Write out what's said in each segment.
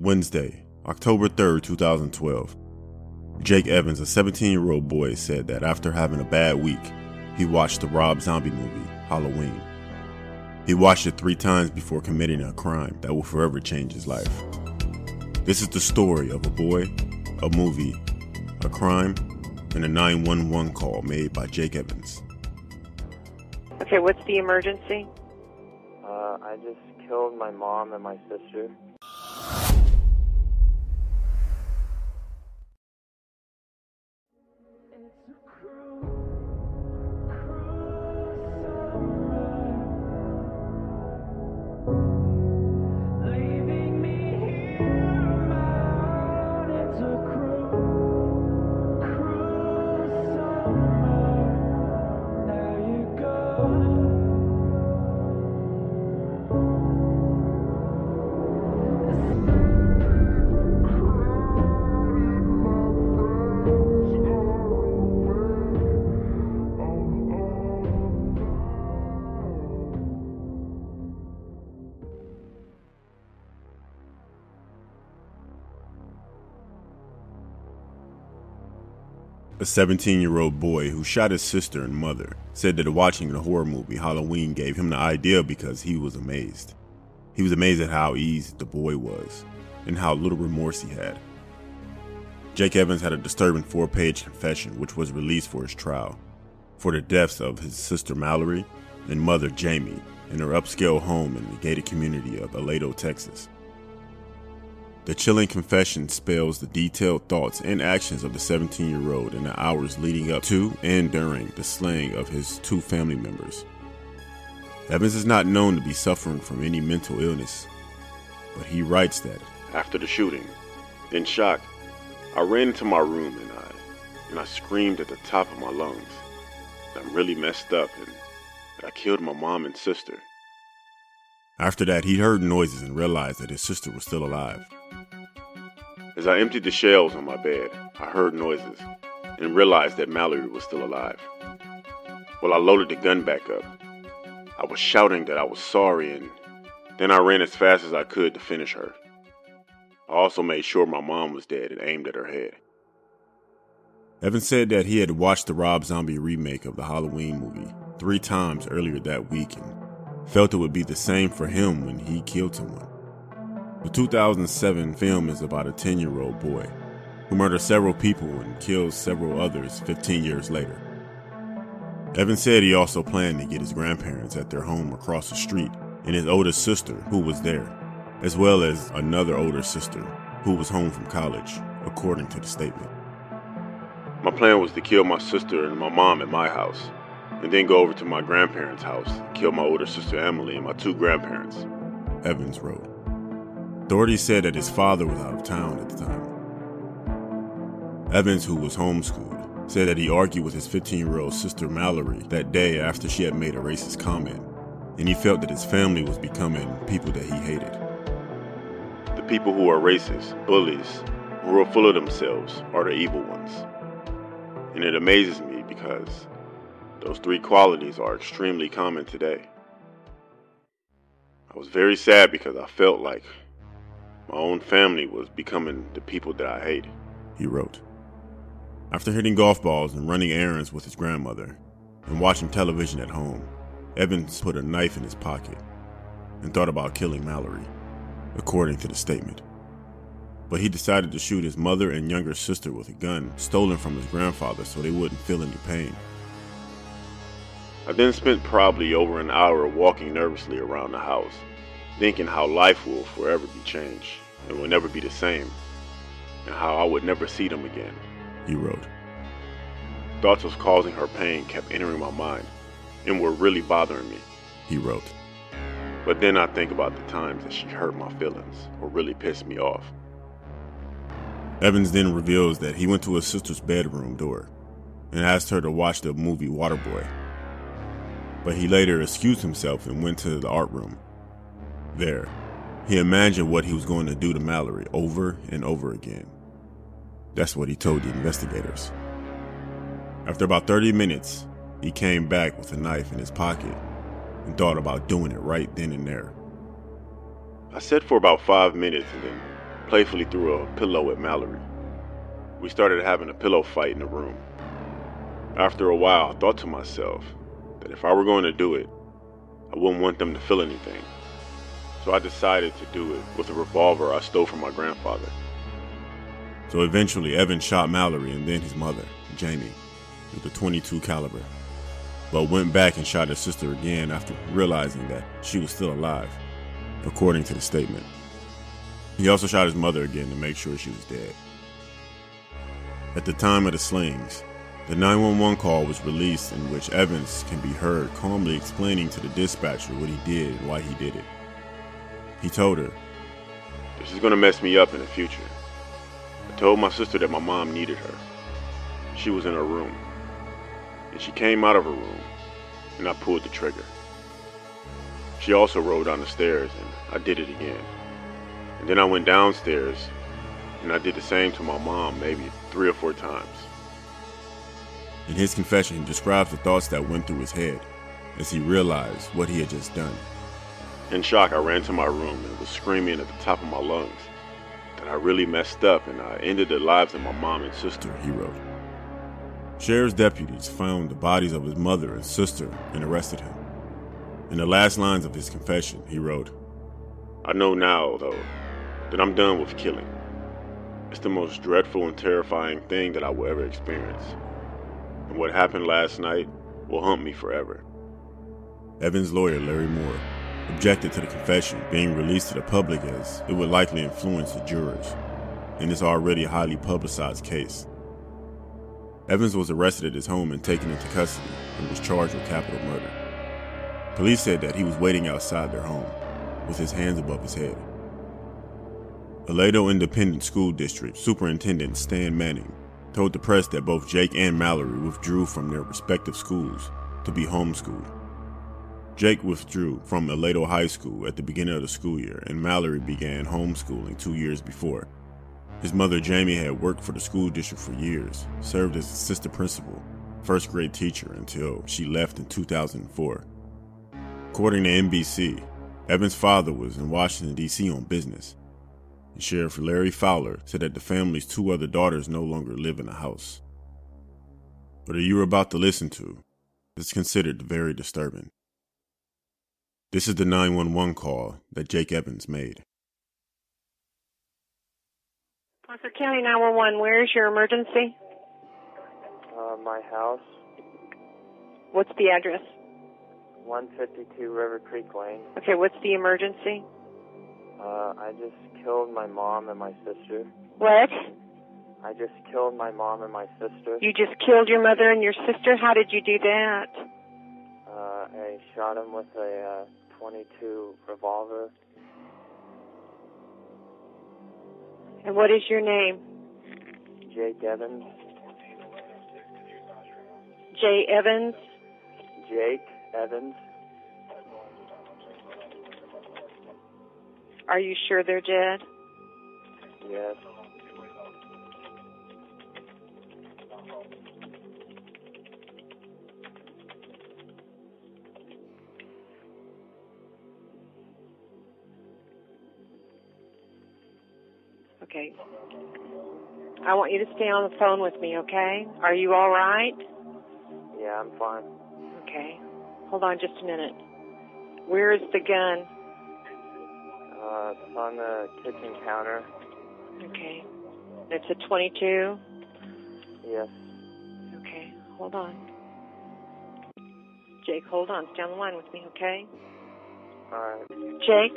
Wednesday, October 3rd, 2012. Jake Evans, a 17 year old boy, said that after having a bad week, he watched the Rob Zombie movie, Halloween. He watched it three times before committing a crime that will forever change his life. This is the story of a boy, a movie, a crime, and a 911 call made by Jake Evans. Okay, what's the emergency? Uh, I just killed my mom and my sister. A 17 year old boy who shot his sister and mother said that watching the horror movie Halloween gave him the idea because he was amazed. He was amazed at how easy the boy was and how little remorse he had. Jake Evans had a disturbing four page confession which was released for his trial for the deaths of his sister Mallory and mother Jamie in her upscale home in the gated community of Aledo, Texas. The chilling confession spells the detailed thoughts and actions of the 17 year old in the hours leading up to and during the slaying of his two family members. Evans is not known to be suffering from any mental illness, but he writes that after the shooting, in shock, I ran into my room and I and I screamed at the top of my lungs I'm really messed up and that I killed my mom and sister. After that, he heard noises and realized that his sister was still alive. As I emptied the shells on my bed, I heard noises and realized that Mallory was still alive. Well, I loaded the gun back up. I was shouting that I was sorry and then I ran as fast as I could to finish her. I also made sure my mom was dead and aimed at her head. Evan said that he had watched the Rob Zombie remake of the Halloween movie three times earlier that week and felt it would be the same for him when he killed someone. The 2007 film is about a 10 year old boy who murders several people and kills several others 15 years later. Evans said he also planned to get his grandparents at their home across the street and his older sister, who was there, as well as another older sister who was home from college, according to the statement. My plan was to kill my sister and my mom at my house, and then go over to my grandparents' house, kill my older sister Emily and my two grandparents. Evans wrote. Authorities said that his father was out of town at the time. Evans, who was homeschooled, said that he argued with his 15 year old sister Mallory that day after she had made a racist comment, and he felt that his family was becoming people that he hated. The people who are racist, bullies, who are full of themselves, are the evil ones. And it amazes me because those three qualities are extremely common today. I was very sad because I felt like my own family was becoming the people that I hate. He wrote. After hitting golf balls and running errands with his grandmother and watching television at home, Evans put a knife in his pocket and thought about killing Mallory, according to the statement. But he decided to shoot his mother and younger sister with a gun stolen from his grandfather so they wouldn't feel any pain. I then spent probably over an hour walking nervously around the house, thinking how life will forever be changed and will never be the same, and how I would never see them again. He wrote. Thoughts of causing her pain kept entering my mind and were really bothering me. He wrote. But then I think about the times that she hurt my feelings or really pissed me off. Evans then reveals that he went to his sister's bedroom door and asked her to watch the movie Waterboy. But he later excused himself and went to the art room. There, he imagined what he was going to do to Mallory over and over again. That's what he told the investigators. After about 30 minutes, he came back with a knife in his pocket and thought about doing it right then and there. I sat for about five minutes and then playfully threw a pillow at Mallory. We started having a pillow fight in the room. After a while, I thought to myself that if I were going to do it, I wouldn't want them to feel anything. So I decided to do it with a revolver I stole from my grandfather. So eventually, Evan shot Mallory and then his mother, Jamie, with a 22 caliber, but went back and shot his sister again after realizing that she was still alive, according to the statement. He also shot his mother again to make sure she was dead. At the time of the slings, the 911 call was released in which Evans can be heard calmly explaining to the dispatcher what he did and why he did it. He told her, This is going to mess me up in the future. I told my sister that my mom needed her. She was in her room. And she came out of her room, and I pulled the trigger. She also rolled down the stairs, and I did it again. And then I went downstairs, and I did the same to my mom maybe three or four times. In his confession, he describes the thoughts that went through his head as he realized what he had just done. In shock, I ran to my room and was screaming at the top of my lungs that I really messed up and I ended the lives of my mom and sister, he wrote. Sheriff's deputies found the bodies of his mother and sister and arrested him. In the last lines of his confession, he wrote, I know now, though, that I'm done with killing. It's the most dreadful and terrifying thing that I will ever experience. And what happened last night will haunt me forever. Evans' lawyer, Larry Moore, objected to the confession being released to the public as it would likely influence the jurors in this already highly publicized case. Evans was arrested at his home and taken into custody and was charged with capital murder. Police said that he was waiting outside their home with his hands above his head. Aledo Independent School District Superintendent Stan Manning told the press that both Jake and Mallory withdrew from their respective schools to be homeschooled. Jake withdrew from Aledo High School at the beginning of the school year, and Mallory began homeschooling two years before. His mother, Jamie, had worked for the school district for years, served as assistant principal, first grade teacher until she left in 2004. According to NBC, Evan's father was in Washington, D.C. on business. And Sheriff Larry Fowler said that the family's two other daughters no longer live in the house. What you are about to listen to is considered very disturbing. This is the 911 call that Jake Evans made. Parker County 911, where is your emergency? Uh, my house, What's the address? 152 River Creek Lane. Okay, what's the emergency? Uh, I just killed my mom and my sister. What? I just killed my mom and my sister. You just killed your mother and your sister? How did you do that? I shot him with a uh, 22 revolver. And what is your name? Jake Evans. Jay Evans? Jake Evans. Are you sure they're dead? Yes. Okay. I want you to stay on the phone with me, okay? Are you all right? Yeah, I'm fine. Okay. Hold on just a minute. Where is the gun? Uh, it's on the kitchen counter. Okay. It's a 22? Yes. Okay. Hold on. Jake, hold on. Stay on the line with me, okay? Alright. Jake,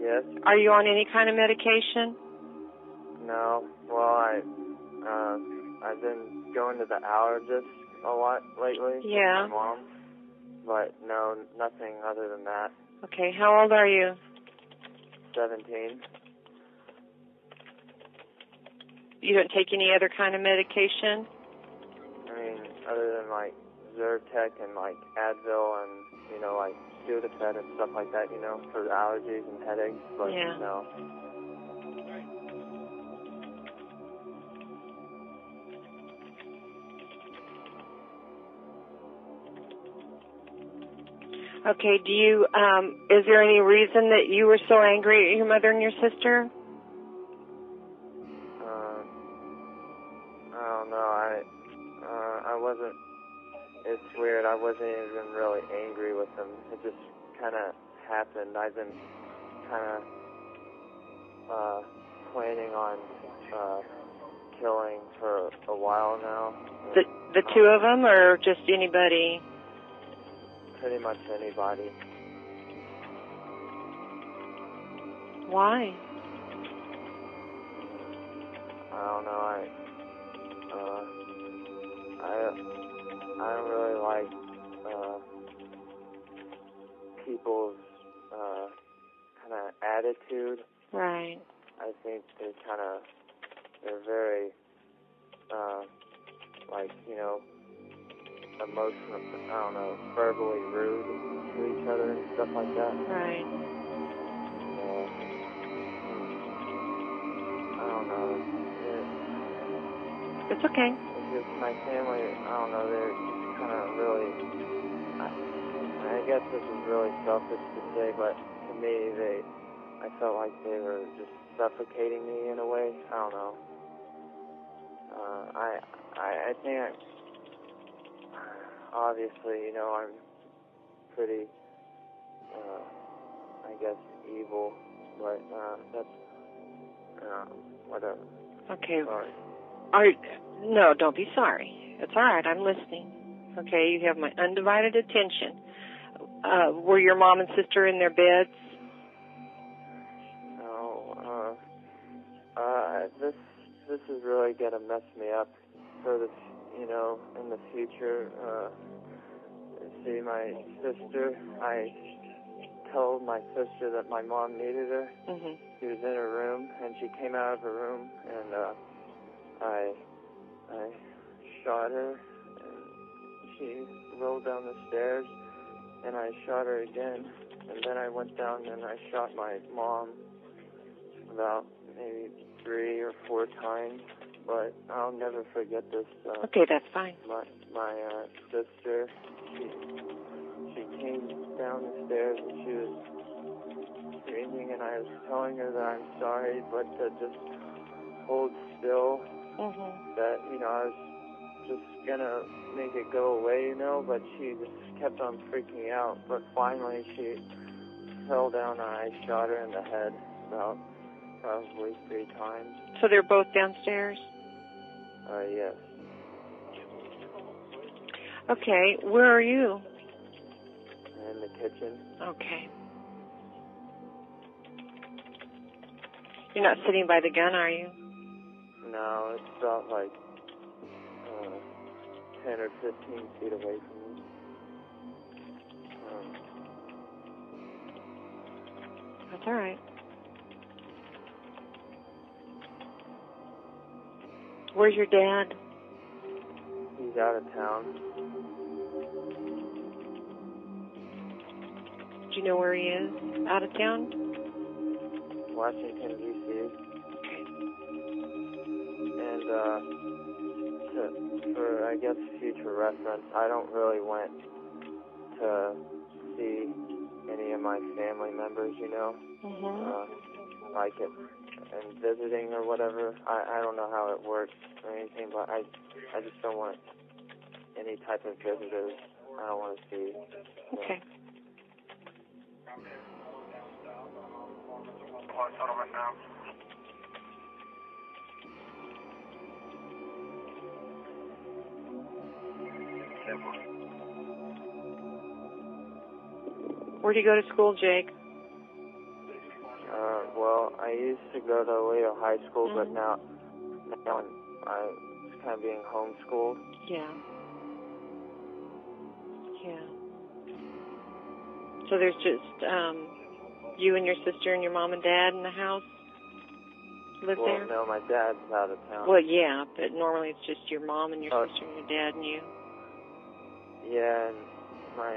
Yes. are you on any kind of medication? No. Well, I, uh, I've been going to the allergist a lot lately. with Yeah. My mom. But no, nothing other than that. Okay. How old are you? 17. You don't take any other kind of medication? I mean, other than like Zyrtec and like Advil and, you know, like Sudafed and stuff like that, you know, for allergies and headaches. But Yeah. no. Okay. Do you? Um, is there any reason that you were so angry at your mother and your sister? Uh, I don't know. I uh, I wasn't. It's weird. I wasn't even really angry with them. It just kind of happened. I've been kind of uh, planning on uh, killing for a while now. The the two of them, or just anybody? Pretty much anybody. Why? I don't know. I uh, I I don't really like uh, people's uh, kind of attitude. Right. I think they're kind of they're very uh, like you know emotional. I don't know, verbally rude to each other and stuff like that. Right. Uh, I don't know. It, It's okay. it's just my family. I don't know. They're just kind of really. I, I guess this is really selfish to say, but to me, they. I felt like they were just suffocating me in a way. I don't know. Uh, I, I, I think. I, obviously, you know, I'm pretty. Uh, I guess evil, but uh, that's. Uh, whatever. Okay. Sorry. Are no, don't be sorry. It's all right. I'm listening. Okay, you have my undivided attention. Uh, were your mom and sister in their beds? No, uh, uh, this this is really gonna mess me up for the, you know, in the future. Uh, see, my sister, I told my sister that my mom needed her. hmm She was in her room, and she came out of her room, and uh, I, I shot her, and she rolled down the stairs, and I shot her again, and then I went down and I shot my mom about maybe three or four times, but I'll never forget this. Uh, Okay, that's fine. my my uh, sister, she she came down the stairs and she was screaming, and I was telling her that I'm sorry, but to just hold still. hmm That you know I was just gonna make it go away, you know, but she just kept on freaking out. But finally, she fell down, and I shot her in the head about probably three times. So they're both downstairs. Uh, yes. Okay, where are you? In the kitchen. Okay. You're not sitting by the gun, are you? No, it's about like uh, 10 or 15 feet away from me. Um, That's all right. Where's your dad? he's out of town. Do you know where he is? Out of town? Washington, D.C. And uh, to, for, I guess, future reference, I don't really went to see any of my family members, you know, hmm uh, like it and visiting or whatever. I, I don't know how it works or anything, but I, I just don't want any type of visitors. I don't want to see. Okay. Where do you go to school, Jake? I used to go to Aledo High School, but Mhm. now, now I'm, I'm kind of being homeschooled. Yeah. Yeah. So there's just um you and your sister and your mom and dad in the house live well, there? no, my dad's out of town. Well, yeah, but normally it's just your mom and your Oh. sister and your dad and you. Yeah, and my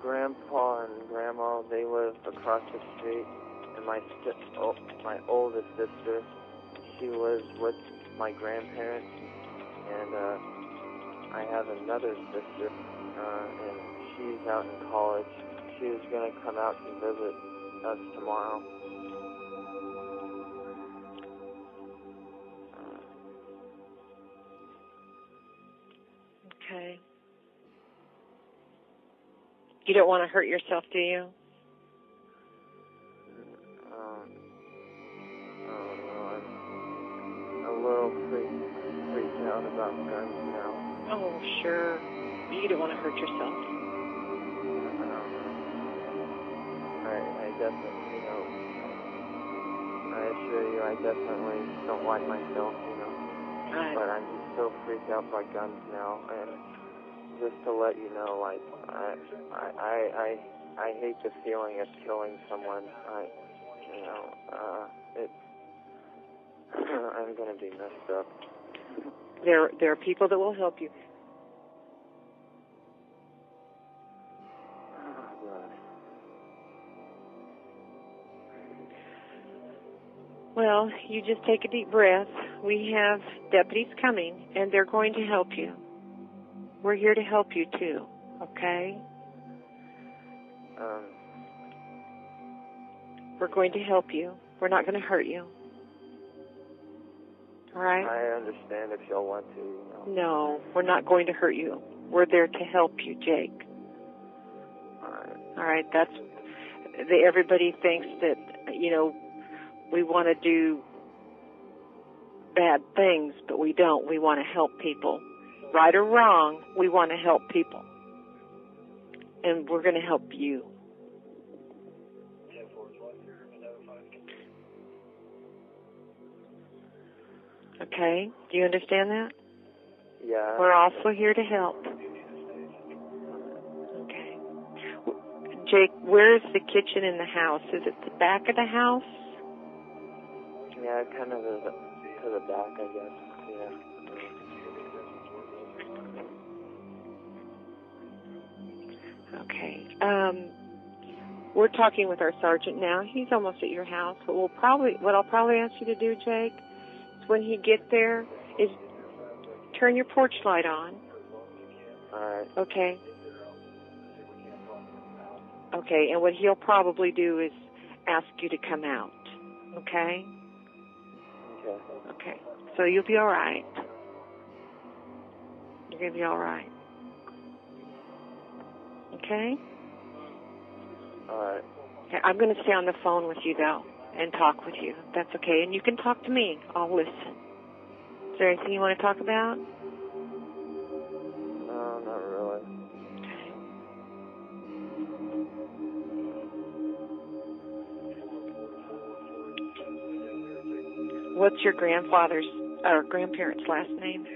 grandpa and grandma, they live across the street, and my st- oh, my oldest sister, she lives with my grandparents, and uh, I have another sister, uh, and she's out in college. She was gonna come out to visit us tomorrow. Okay. You don't want to hurt yourself, do you? Little freaked, freaked out about guns now. Oh, sure. You don't want to hurt yourself. Um, I, I definitely, you know, I assure you, I definitely don't like myself, you know. Right. But I'm just so freaked out by guns now, and just to let you know, like, I, I, I, I, I hate the feeling of killing someone. I, you know, uh, it, I'm gonna be messed up. There, there are people that will help you. Well, you just take a deep breath. We have deputies coming, and they're going to help you. We're here to help you too, okay? Um, We're going to help you. We're not going to hurt you. All right? I understand if y'all want to, you know. No, we're not going to hurt you. We're there to help you, Jake. Alright. All right, that's the, everybody thinks that you know we want to do bad things, but we don't. We want to help people, right or wrong. We want to help people, and we're going to help you. Okay, do you understand that? Yeah. We're also here to help. Okay. Jake, where's the kitchen in the house? Is it the back of the house? Yeah, kind of to the, to the back, I guess. Yeah. Okay. Um, we're talking with our sergeant now. He's almost at your house. But we'll probably, what I'll probably ask you to do, Jake, when he get there, is turn your porch light on. Alright. Okay. Okay, and what he'll probably do is ask you to come out. Okay? Okay. Okay. So you'll be all right. You're going to be all right. Okay? Alright. Okay, I'm going to stay on the phone with you, though, and talk with you. That's okay. And you can talk to me. I'll listen. Is there anything you want to talk about? No, not really. Okay. What's your grandfather's or grandparents' last name?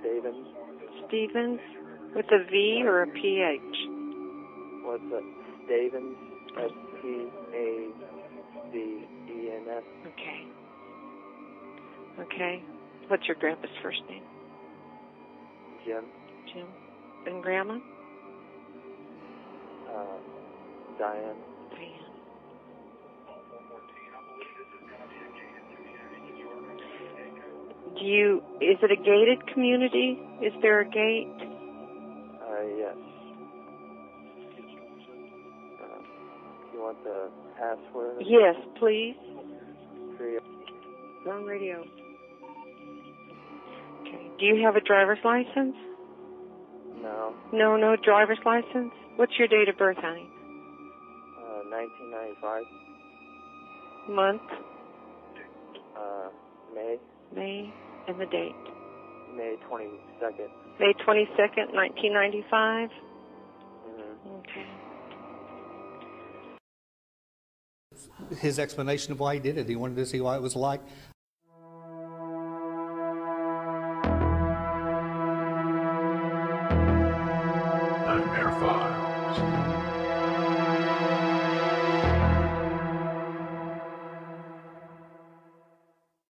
Stevens? Stevens? With a V or a PH? What's it? Stevens? S T A V E N S. Okay. Okay. What's your grandpa's first name? Jim? Jim. And grandma? Uh, Diane? Diane. Do you, is it a gated community? Is there a gate? Uh, yes. Uh, you want the password? Yes, please. Three. Wrong radio. Okay. Do you have a driver's license? No. No, no driver's license? What's your date of birth, honey? Uh, 1995. Month, Uh, May. May, and the date. May 22nd. May 22nd, 1995? Mm-hmm. Okay. His explanation of why he did it. He wanted to see what it was like.